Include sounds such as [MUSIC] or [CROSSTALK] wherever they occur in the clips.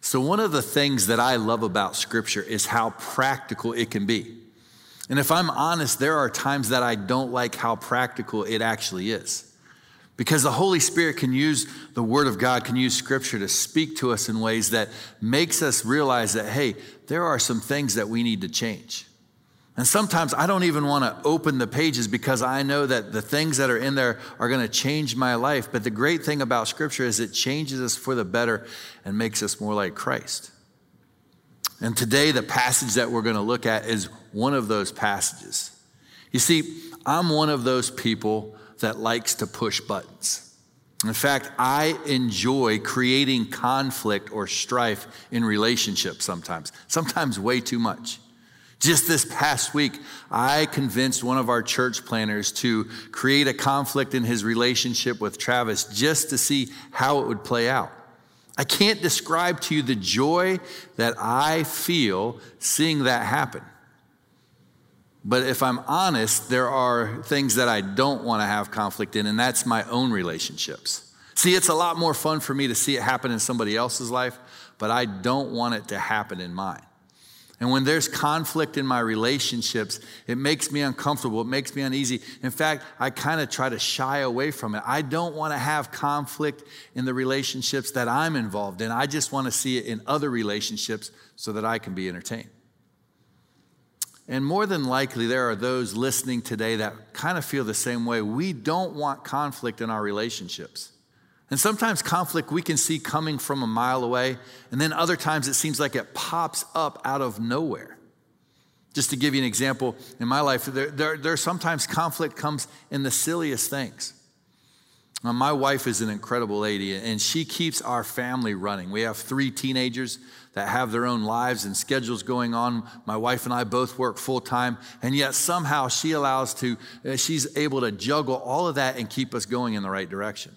So, one of the things that I love about Scripture is how practical it can be. And if I'm honest, there are times that I don't like how practical it actually is. Because the Holy Spirit can use the Word of God, can use Scripture to speak to us in ways that makes us realize that, hey, there are some things that we need to change. And sometimes I don't even want to open the pages because I know that the things that are in there are going to change my life. But the great thing about Scripture is it changes us for the better and makes us more like Christ. And today, the passage that we're going to look at is one of those passages. You see, I'm one of those people that likes to push buttons. In fact, I enjoy creating conflict or strife in relationships sometimes, sometimes way too much. Just this past week, I convinced one of our church planners to create a conflict in his relationship with Travis just to see how it would play out. I can't describe to you the joy that I feel seeing that happen. But if I'm honest, there are things that I don't want to have conflict in, and that's my own relationships. See, it's a lot more fun for me to see it happen in somebody else's life, but I don't want it to happen in mine. And when there's conflict in my relationships, it makes me uncomfortable. It makes me uneasy. In fact, I kind of try to shy away from it. I don't want to have conflict in the relationships that I'm involved in. I just want to see it in other relationships so that I can be entertained. And more than likely, there are those listening today that kind of feel the same way. We don't want conflict in our relationships. And sometimes conflict we can see coming from a mile away, and then other times it seems like it pops up out of nowhere. Just to give you an example, in my life, there, there, there sometimes conflict comes in the silliest things. Now, my wife is an incredible lady, and she keeps our family running. We have three teenagers that have their own lives and schedules going on. My wife and I both work full time, and yet somehow she allows to, uh, she's able to juggle all of that and keep us going in the right direction.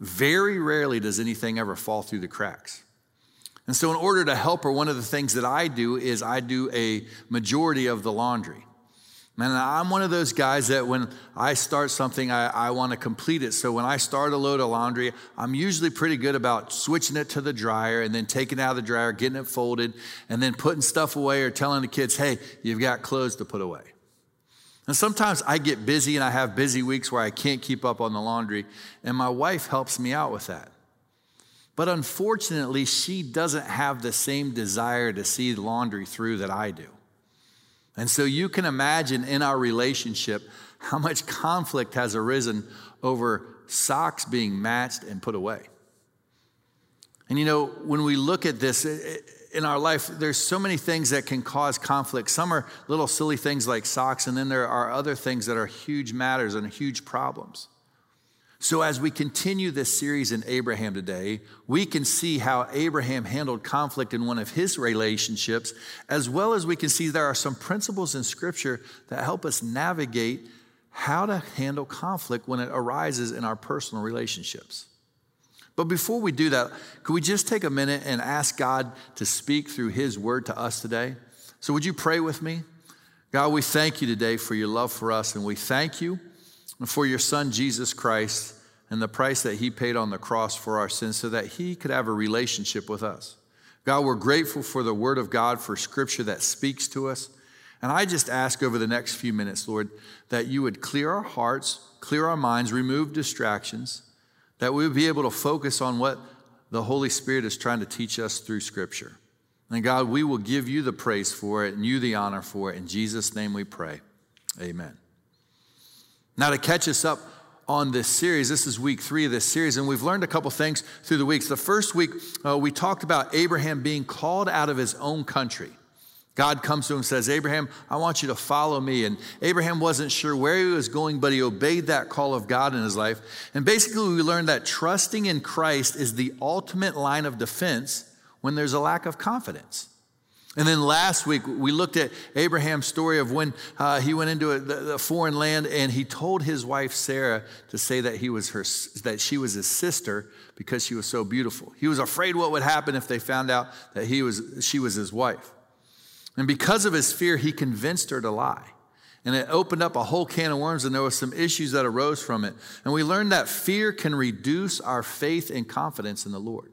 Very rarely does anything ever fall through the cracks. And so, in order to help her, one of the things that I do is I do a majority of the laundry. Man, I'm one of those guys that when I start something, I, I want to complete it. So when I start a load of laundry, I'm usually pretty good about switching it to the dryer and then taking it out of the dryer, getting it folded, and then putting stuff away or telling the kids, hey, you've got clothes to put away. And sometimes I get busy and I have busy weeks where I can't keep up on the laundry, and my wife helps me out with that. But unfortunately, she doesn't have the same desire to see the laundry through that I do. And so you can imagine in our relationship how much conflict has arisen over socks being matched and put away. And you know, when we look at this, it, in our life, there's so many things that can cause conflict. Some are little silly things like socks, and then there are other things that are huge matters and huge problems. So, as we continue this series in Abraham today, we can see how Abraham handled conflict in one of his relationships, as well as we can see there are some principles in Scripture that help us navigate how to handle conflict when it arises in our personal relationships. But before we do that, could we just take a minute and ask God to speak through His word to us today? So, would you pray with me? God, we thank you today for your love for us, and we thank you for your Son, Jesus Christ, and the price that He paid on the cross for our sins so that He could have a relationship with us. God, we're grateful for the Word of God, for Scripture that speaks to us. And I just ask over the next few minutes, Lord, that you would clear our hearts, clear our minds, remove distractions that we would be able to focus on what the Holy Spirit is trying to teach us through Scripture. And God, we will give you the praise for it and you the honor for it. In Jesus' name we pray. Amen. Now, to catch us up on this series, this is week three of this series, and we've learned a couple things through the weeks. The first week, uh, we talked about Abraham being called out of his own country. God comes to him and says, Abraham, I want you to follow me. And Abraham wasn't sure where he was going, but he obeyed that call of God in his life. And basically, we learned that trusting in Christ is the ultimate line of defense when there's a lack of confidence. And then last week, we looked at Abraham's story of when uh, he went into a, a, foreign land and he told his wife Sarah to say that, he was her, that she was his sister because she was so beautiful. He was afraid what would happen if they found out that he was, she was his wife. And because of his fear, he convinced her to lie. And it opened up a whole can of worms, and there were some issues that arose from it. And we learned that fear can reduce our faith and confidence in the Lord.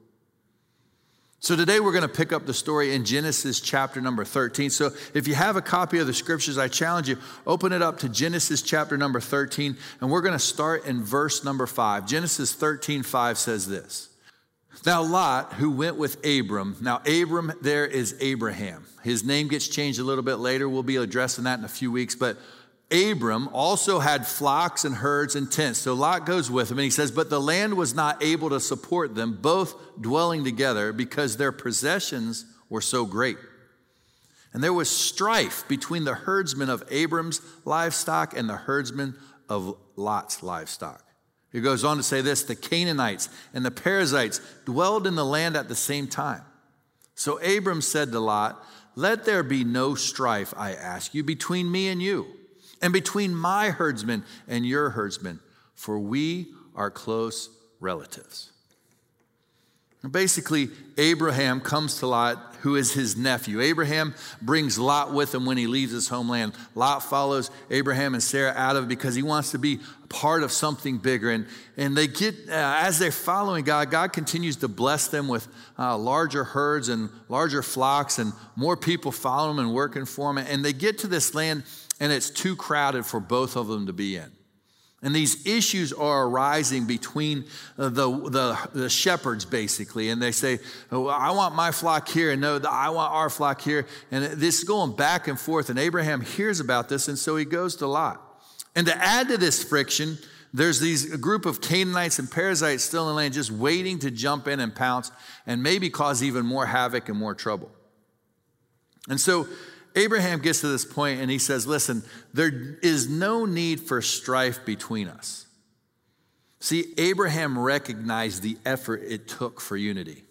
So today we're going to pick up the story in Genesis chapter number 13. So if you have a copy of the scriptures, I challenge you, open it up to Genesis chapter number 13, and we're going to start in verse number 5. Genesis 13, 5 says this. Now, Lot, who went with Abram, now Abram there is Abraham. His name gets changed a little bit later. We'll be addressing that in a few weeks, but Abram also had flocks and herds and tents. So Lot goes with him and he says, But the land was not able to support them, both dwelling together, because their possessions were so great. And there was strife between the herdsmen of Abram's livestock and the herdsmen of Lot's livestock. He goes on to say this the Canaanites and the Perizzites dwelled in the land at the same time. So Abram said to Lot, Let there be no strife, I ask you, between me and you and between my herdsmen and your herdsmen, for we are close relatives. Basically, Abraham comes to Lot, who is his nephew. Abraham brings Lot with him when he leaves his homeland. Lot follows Abraham and Sarah out of it because he wants to be a part of something bigger. And, and they get, uh, as they're following God, God continues to bless them with uh, larger herds and larger flocks and more people following them and working for them. And they get to this land and it's too crowded for both of them to be in. And these issues are arising between uh, the, the, the, shepherds, basically. And they say, oh, I want my flock here, and no, I want our flock here. And this is going back and forth. And Abraham hears about this, and so he goes to Lot. And to add to this friction, there's these a group of Canaanites and Perizzites still in the land just waiting to jump in and pounce and maybe cause even more havoc and more trouble. And so Abraham gets to this point and he says, Listen, there is no need for strife between us. See, Abraham recognized the effort it took for unity.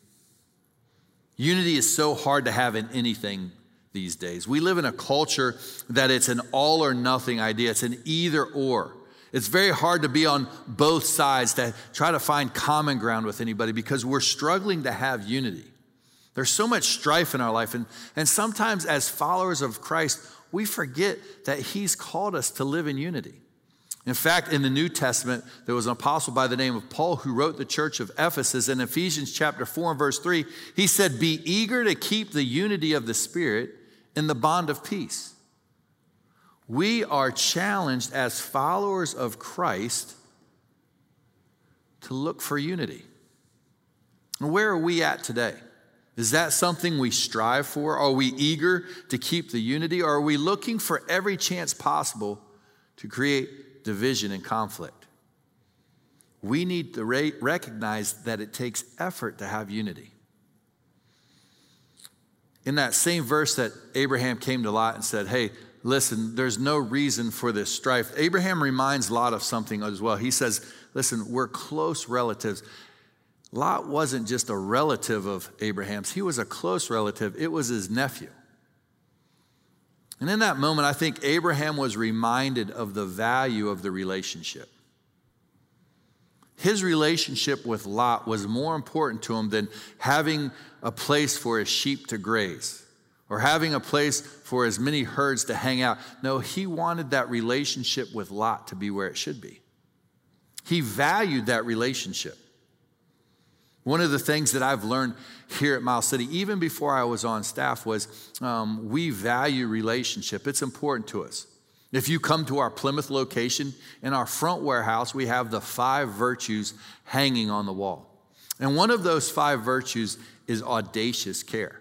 Unity is so hard to have in anything these days. We live in a culture that it's an all or nothing idea, it's an either or. It's very hard to be on both sides to try to find common ground with anybody because we're struggling to have unity. There's so much strife in our life. And, and sometimes, as followers of Christ, we forget that He's called us to live in unity. In fact, in the New Testament, there was an apostle by the name of Paul who wrote the church of Ephesus. In Ephesians chapter 4 and verse 3, he said, Be eager to keep the unity of the Spirit in the bond of peace. We are challenged as followers of Christ to look for unity. Where are we at today? Is that something we strive for? Are we eager to keep the unity? Or are we looking for every chance possible to create division and conflict? We need to recognize that it takes effort to have unity. In that same verse that Abraham came to Lot and said, Hey, listen, there's no reason for this strife. Abraham reminds Lot of something as well. He says, Listen, we're close relatives. Lot wasn't just a relative of Abraham's, he was a close relative. It was his nephew. And in that moment, I think Abraham was reminded of the value of the relationship. His relationship with Lot was more important to him than having a place for his sheep to graze or having a place for as many herds to hang out. No, he wanted that relationship with Lot to be where it should be. He valued that relationship. One of the things that I've learned here at Miles City, even before I was on staff, was um, we value relationship. It's important to us. If you come to our Plymouth location, in our front warehouse, we have the five virtues hanging on the wall. And one of those five virtues is audacious care.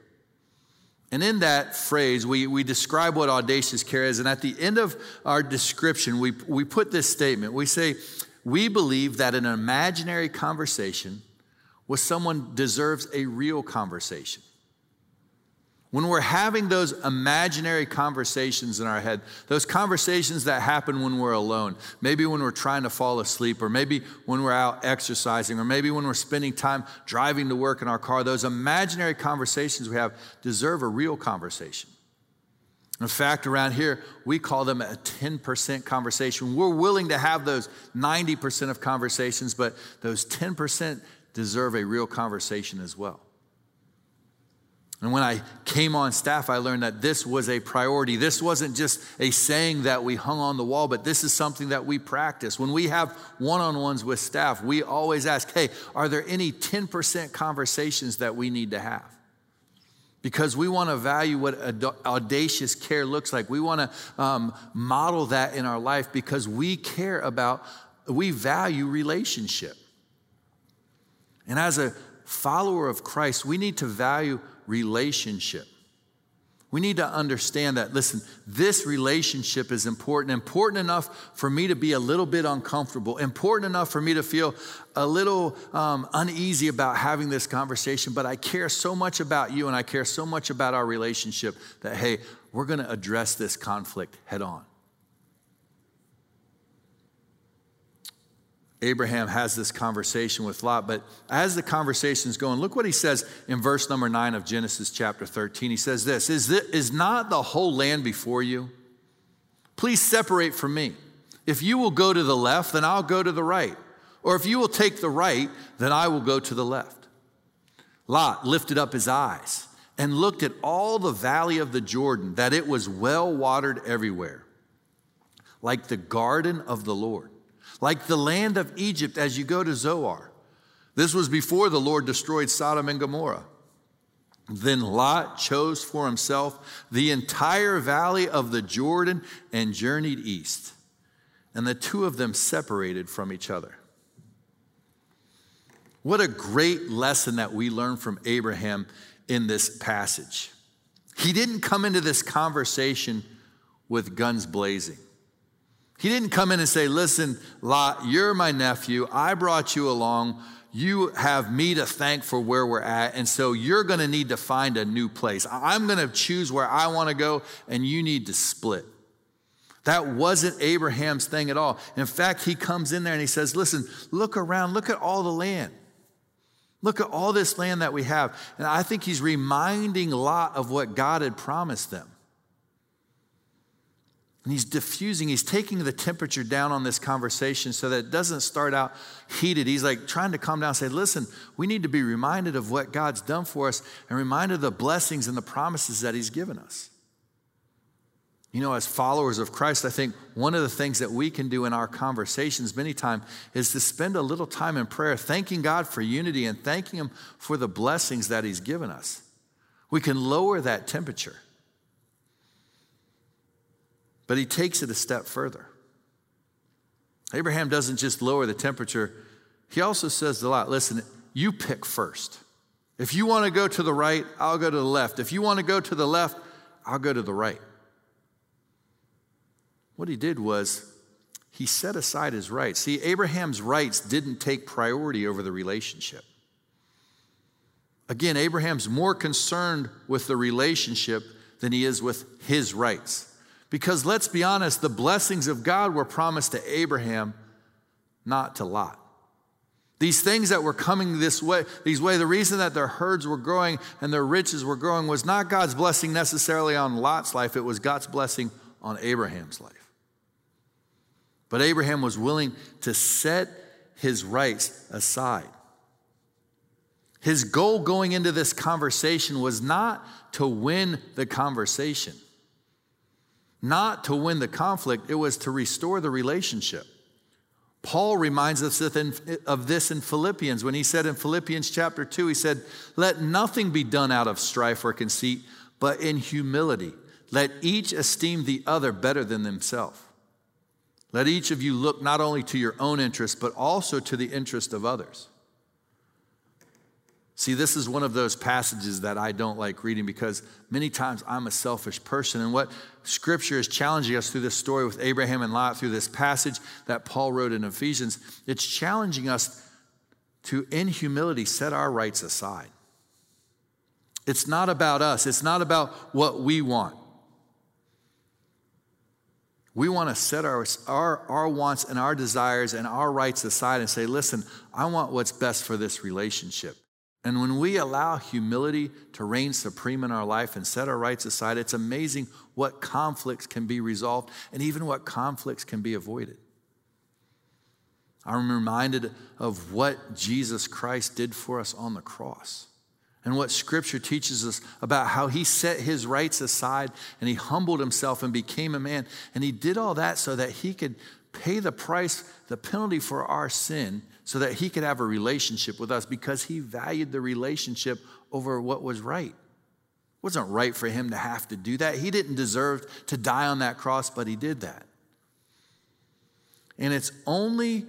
And in that phrase, we, we describe what audacious care is. And at the end of our description, we, we put this statement. We say, We believe that an imaginary conversation with someone deserves a real conversation. When we're having those imaginary conversations in our head, those conversations that happen when we're alone, maybe when we're trying to fall asleep, or maybe when we're out exercising, or maybe when we're spending time driving to work in our car, those imaginary conversations we have deserve a real conversation. In fact, around here, we call them a 10% conversation. We're willing to have those 90% of conversations, but those 10% deserve a real conversation as well. And when I came on staff, I learned that this was a priority. This wasn't just a saying that we hung on the wall, but this is something that we practice. When we have one on ones with staff, we always ask, hey, are there any 10% conversations that we need to have? because we want to value what audacious care looks like. We want to um, model that in our life because we care about, we value relationship. And as a follower of Christ, we need to value relationship. We need to understand that, listen, this relationship is important, important enough for me to be a little bit uncomfortable, important enough for me to feel a little um, uneasy about having this conversation, but I care so much about you and I care so much about our relationship that, hey, we're gonna address this conflict head on. Abraham has this conversation with Lot. But as the conversation is going, look what he says in verse number nine of Genesis chapter 13. He says this Is, this, is not the whole land before you? Please separate from me. If you will go to the left, then I'll go to the right. Or if you will take the right, then I will go to the left. Lot lifted up his eyes and looked at all the valley of the Jordan, that it was well watered everywhere, like the garden of the Lord like the land of Egypt as you go to Zoar. This was before the Lord destroyed Sodom and Gomorrah. Then Lot chose for himself the entire valley of the Jordan and journeyed east. And the two of them separated from each other. What a great lesson that we learn from Abraham in this passage. He didn't come into this conversation with guns blazing. He didn't come in and say, Listen, Lot, you're my nephew. I brought you along. You have me to thank for where we're at. And so you're going to need to find a new place. I'm going to choose where I want to go, and you need to split. That wasn't Abraham's thing at all. In fact, he comes in there and he says, Listen, look around, look at all the land. Look at all this land that we have. And I think he's reminding Lot of what God had promised them. And he's diffusing, he's taking the temperature down on this conversation so that it doesn't start out heated. He's like trying to calm down and say, listen, we need to be reminded of what God's done for us and reminded of the blessings and the promises that he's given us. You know, as followers of Christ, I think one of the things that we can do in our conversations many times is to spend a little time in prayer, thanking God for unity and thanking Him for the blessings that He's given us. We can lower that temperature. But he takes it a step further. Abraham doesn't just lower the temperature, he also says to Lot, listen, you pick first. If you want to go to the right, I'll go to the left. If you want to go to the left, I'll go to the right. What he did was he set aside his rights. See, Abraham's rights didn't take priority over the relationship. Again, Abraham's more concerned with the relationship than he is with his rights. Because let's be honest, the blessings of God were promised to Abraham, not to Lot. These things that were coming this way, these way, the reason that their herds were growing and their riches were growing was not God's blessing necessarily on Lot's life, it was God's blessing on Abraham's life. But Abraham was willing to set his rights aside. His goal going into this conversation was not to win the conversation not to win the conflict, it was to restore the relationship. Paul reminds us of this in Philippians when he said in Philippians chapter 2, he said, Let nothing be done out of strife or conceit, but in humility. Let each esteem the other better than themselves. Let each of you look not only to your own interest, but also to the interest of others. See, this is one of those passages that I don't like reading because many times I'm a selfish person. And what scripture is challenging us through this story with Abraham and Lot, through this passage that Paul wrote in Ephesians, it's challenging us to, in humility, set our rights aside. It's not about us, it's not about what we want. We want to set our, our, our wants and our desires and our rights aside and say, listen, I want what's best for this relationship. And when we allow humility to reign supreme in our life and set our rights aside, it's amazing what conflicts can be resolved and even what conflicts can be avoided. I'm reminded of what Jesus Christ did for us on the cross and what scripture teaches us about how he set his rights aside and he humbled himself and became a man. And he did all that so that he could pay the price, the penalty for our sin so that he could have a relationship with us because he valued the relationship over what was right. It wasn't right for him to have to do that. He didn't deserve to die on that cross, but he did that. And it's only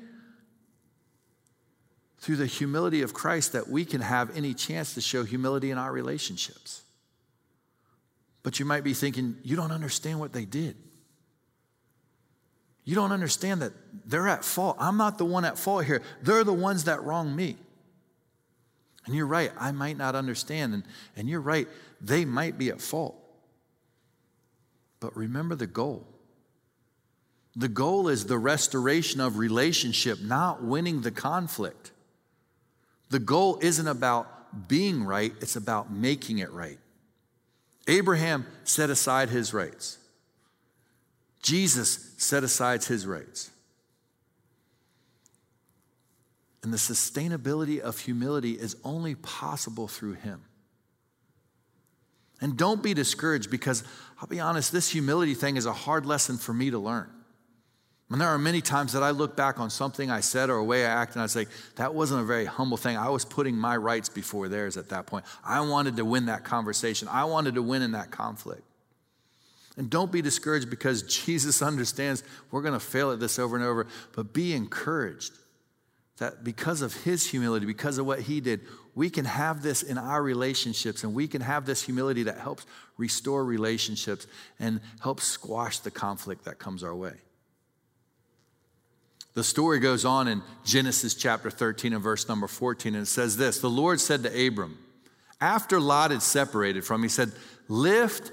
through the humility of Christ that we can have any chance to show humility in our relationships. But you might be thinking, you don't understand what they did. You don't understand that they're at fault. I'm not the one at fault here. They're the ones that wrong me. And you're right, I might not understand. And, and you're right, they might be at fault. But remember the goal. The goal is the restoration of relationship, not winning the conflict. The goal isn't about being right, it's about making it right. Abraham set aside his rights. Jesus set aside his rights. And the sustainability of humility is only possible through him. And don't be discouraged because I'll be honest, this humility thing is a hard lesson for me to learn. And there are many times that I look back on something I said or a way I acted, and I say, that wasn't a very humble thing. I was putting my rights before theirs at that point. I wanted to win that conversation, I wanted to win in that conflict. And don't be discouraged because [LAUGHS] Jesus understands we're going to fail at this over and over, but be encouraged that because of his humility, because of what he did, we can have this in our relationships and we can have this humility that helps restore relationships and helps squash the conflict that comes our way. The story goes on in Genesis chapter 13 and verse number 14, and it says this The Lord said to Abram, after Lot had separated from him, he said, Lift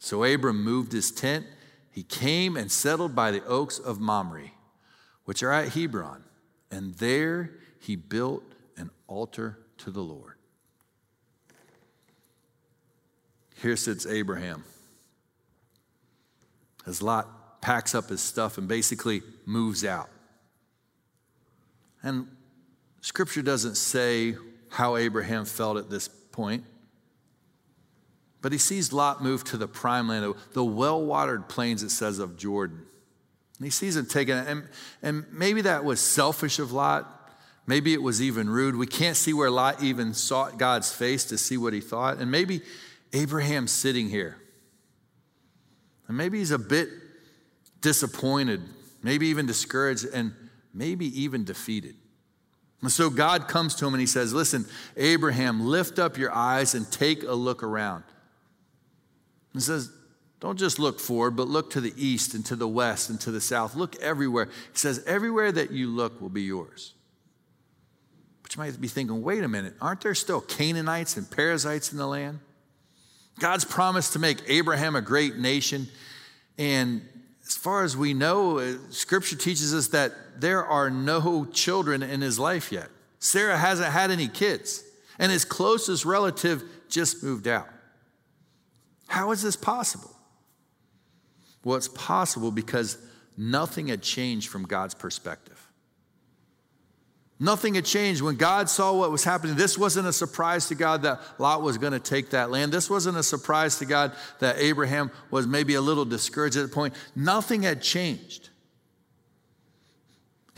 So Abram moved his tent. He came and settled by the oaks of Mamre, which are at Hebron, and there he built an altar to the Lord. Here sits Abraham as Lot packs up his stuff and basically moves out. And scripture doesn't say how Abraham felt at this point, but he sees Lot move to the prime land, the well watered plains, it says, of Jordan. And he sees him taking it. And, and maybe that was selfish of Lot. Maybe it was even rude. We can't see where Lot even sought God's face to see what he thought. And maybe Abraham's sitting here and maybe he's a bit disappointed, maybe even discouraged, and maybe even defeated. And so God comes to him and he says, Listen, Abraham, lift up your eyes and take a look around. He says, Don't just look forward, but look to the east and to the west and to the south. Look everywhere. He says, Everywhere that you look will be yours. But you might be thinking, wait a minute, aren't there still Canaanites and Perizzites in the land? God's promised to make Abraham a great nation. And as far as we know, uh, scripture teaches us that there are no children in his life yet. Sarah hasn't had any kids, and his closest relative just moved out. How is this possible? Well, it's possible because nothing had changed from God's perspective. Nothing had changed. When God saw what was happening, this wasn't a surprise to God that Lot was going to take that land. This wasn't a surprise to God that Abraham was maybe a little discouraged at the point. Nothing had changed.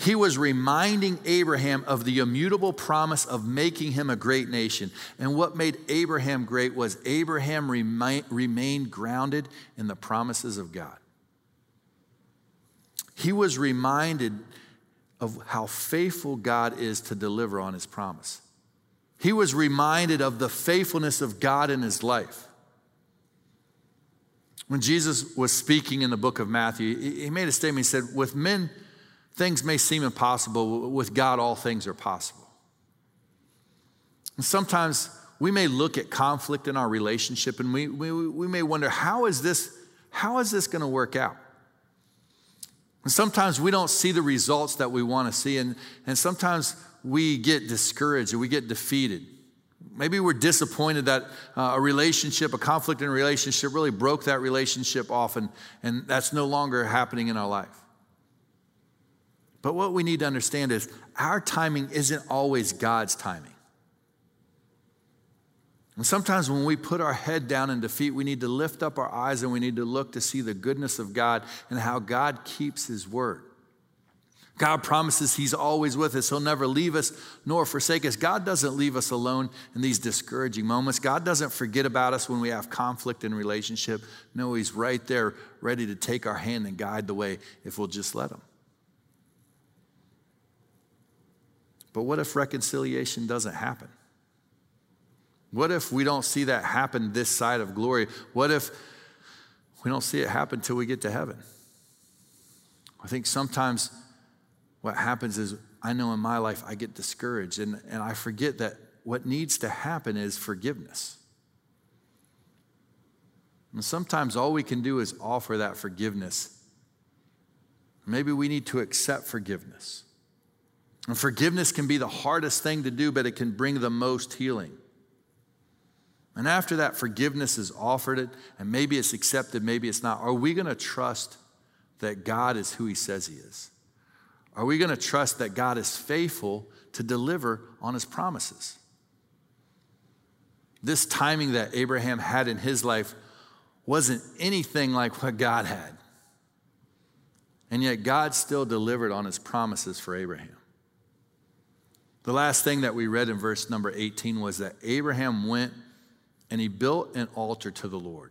He was reminding Abraham of the immutable promise of making him a great nation. And what made Abraham great was Abraham remained grounded in the promises of God. He was reminded of how faithful God is to deliver on his promise. He was reminded of the faithfulness of God in his life. When Jesus was speaking in the book of Matthew, he made a statement. He said, With men, things may seem impossible. With God, all things are possible. And sometimes we may look at conflict in our relationship and we, we, we may wonder, how is this, how is this going to work out? And sometimes we don't see the results that we want to see, and, and sometimes we get discouraged and we get defeated. maybe we're disappointed that uh, a relationship, a conflict in a relationship, really broke that relationship off, and, and that's no longer happening in our life. But what we need to understand is our timing isn't always God's timing. And sometimes when we put our head down in defeat, we need to lift up our eyes and we need to look to see the goodness of God and how God keeps His word. God promises He's always with us. He'll never leave us nor forsake us. God doesn't leave us alone in these discouraging moments. God doesn't forget about us when we have conflict in relationship. No, He's right there, ready to take our hand and guide the way if we'll just let Him. But what if reconciliation doesn't happen? What if we don't see that happen this side of glory? What if we don't see it happen till we get to heaven? I think sometimes what happens is I know in my life I get discouraged and, and I forget that what needs to happen is forgiveness. And sometimes all we can do is offer that forgiveness. Maybe we need to accept forgiveness. And forgiveness can be the hardest thing to do, but it can bring the most healing. And after that forgiveness is offered it, and maybe it's accepted, maybe it's not, are we going to trust that God is who he says he is? Are we going to trust that God is faithful to deliver on his promises? This timing that Abraham had in his life wasn't anything like what God had. And yet, God still delivered on his promises for Abraham. The last thing that we read in verse number 18 was that Abraham went and he built an altar to the Lord.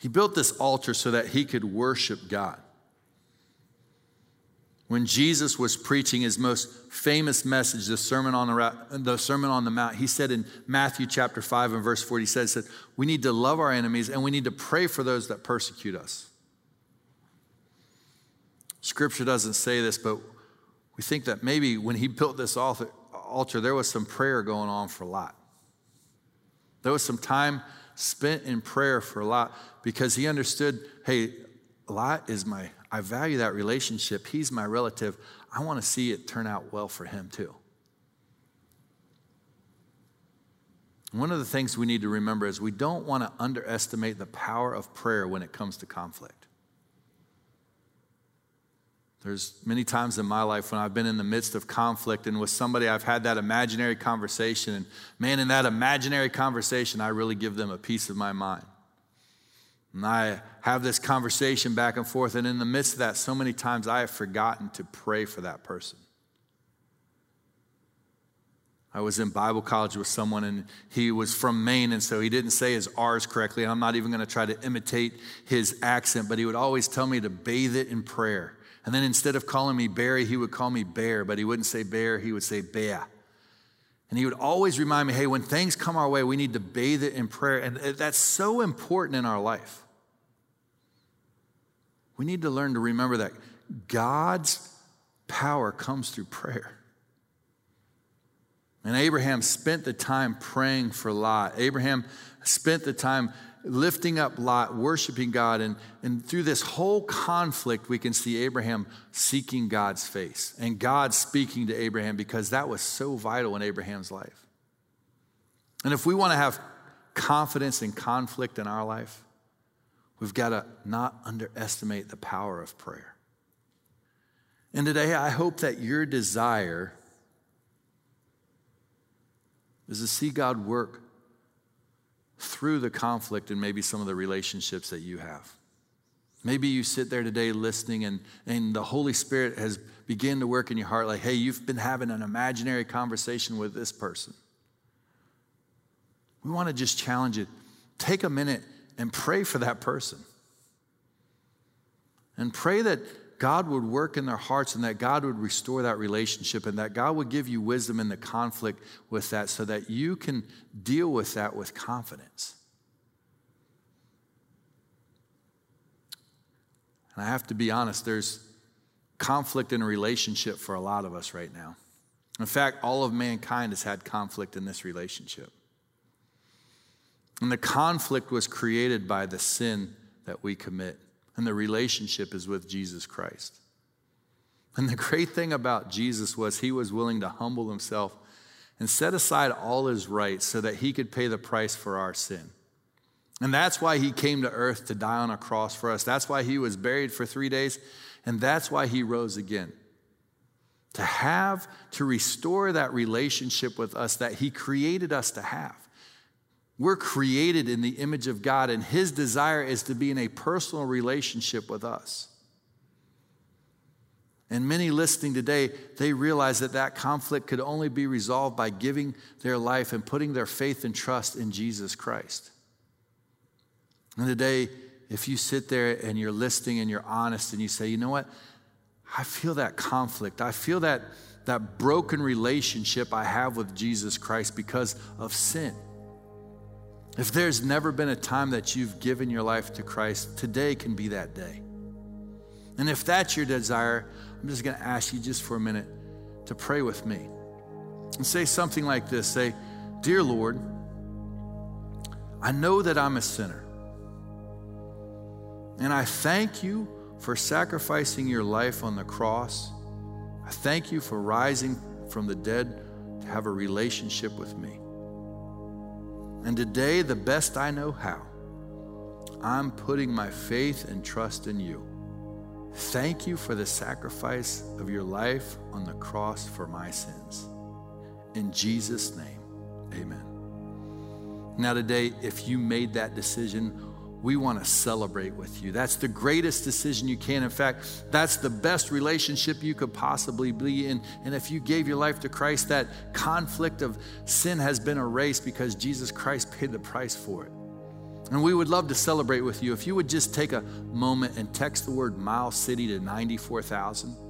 He built this altar so that he could worship God. When Jesus was preaching his most famous message, the Sermon on the, the Sermon on the Mount, he said in Matthew chapter 5 and verse 40, he said, said, We need to love our enemies and we need to pray for those that persecute us. Scripture doesn't say this, but we think that maybe when he built this altar, there was some prayer going on for Lot. There was some time spent in prayer for Lot because he understood hey, Lot is my, I value that relationship. He's my relative. I want to see it turn out well for him too. One of the things we need to remember is we don't want to underestimate the power of prayer when it comes to conflict. There's many times in my life when I've been in the midst of conflict and with somebody, I've had that imaginary conversation. And man, in that imaginary conversation, I really give them a piece of my mind. And I have this conversation back and forth. And in the midst of that, so many times I have forgotten to pray for that person. I was in Bible college with someone and he was from Maine, and so he didn't say his R's correctly. And I'm not even going to try to imitate his accent, but he would always tell me to bathe it in prayer. And then instead of calling me Barry, he would call me Bear, but he wouldn't say Bear, he would say Bear. And he would always remind me hey, when things come our way, we need to bathe it in prayer. And that's so important in our life. We need to learn to remember that God's power comes through prayer. And Abraham spent the time praying for Lot. Abraham spent the time lifting up Lot, worshiping God. And, and through this whole conflict, we can see Abraham seeking God's face and God speaking to Abraham because that was so vital in Abraham's life. And if we want to have confidence in conflict in our life, we've got to not underestimate the power of prayer. And today, I hope that your desire is to see God work through the conflict and maybe some of the relationships that you have. Maybe you sit there today listening and, and the Holy Spirit has begun to work in your heart like, hey, you've been having an imaginary conversation with this person. We want to just challenge it. Take a minute and pray for that person. And pray that God would work in their hearts and that God would restore that relationship and that God would give you wisdom in the conflict with that so that you can deal with that with confidence. And I have to be honest, there's conflict in a relationship for a lot of us right now. In fact, all of mankind has had conflict in this relationship. And the conflict was created by the sin that we commit and the relationship is with Jesus Christ. And the great thing about Jesus was he was willing to humble himself and set aside all his rights so that he could pay the price for our sin. And that's why he came to earth to die on a cross for us. That's why he was buried for three days. And that's why he rose again. To have, to restore that relationship with us that he created us to have. We're created in the image of God, and his desire is to be in a personal relationship with us. And many listening today, they realize that that conflict could only be resolved by giving their life and putting their faith and trust in Jesus Christ. And today, if you sit there and you're listening and you're honest and you say, you know what? I feel that conflict. I feel that, that broken relationship I have with Jesus Christ because of sin. If there's never been a time that you've given your life to Christ, today can be that day. And if that's your desire, I'm just going to ask you just for a minute to pray with me and say something like this Say, Dear Lord, I know that I'm a sinner. And I thank you for sacrificing your life on the cross. I thank you for rising from the dead to have a relationship with me. And today, the best I know how, I'm putting my faith and trust in you. Thank you for the sacrifice of your life on the cross for my sins. In Jesus' name, amen. Now, today, if you made that decision, we want to celebrate with you. That's the greatest decision you can. In fact, that's the best relationship you could possibly be in. And if you gave your life to Christ, that conflict of sin has been erased because Jesus Christ paid the price for it. And we would love to celebrate with you. If you would just take a moment and text the word Mile City to 94,000.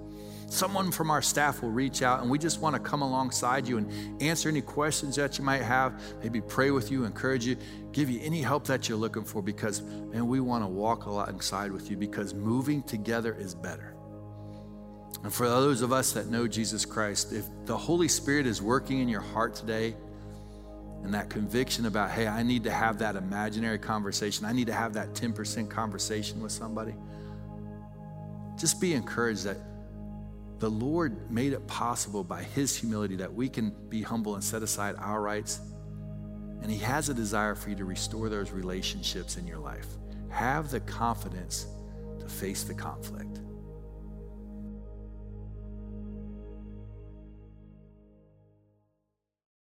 Someone from our staff will reach out, and we just want to come alongside you and answer any questions that you might have, maybe pray with you, encourage you, give you any help that you're looking for because, man, we want to walk alongside with you because moving together is better. And for those of us that know Jesus Christ, if the Holy Spirit is working in your heart today, and that conviction about, hey, I need to have that imaginary conversation. I need to have that 10% conversation with somebody. Just be encouraged that the Lord made it possible by His humility that we can be humble and set aside our rights. And He has a desire for you to restore those relationships in your life. Have the confidence to face the conflict.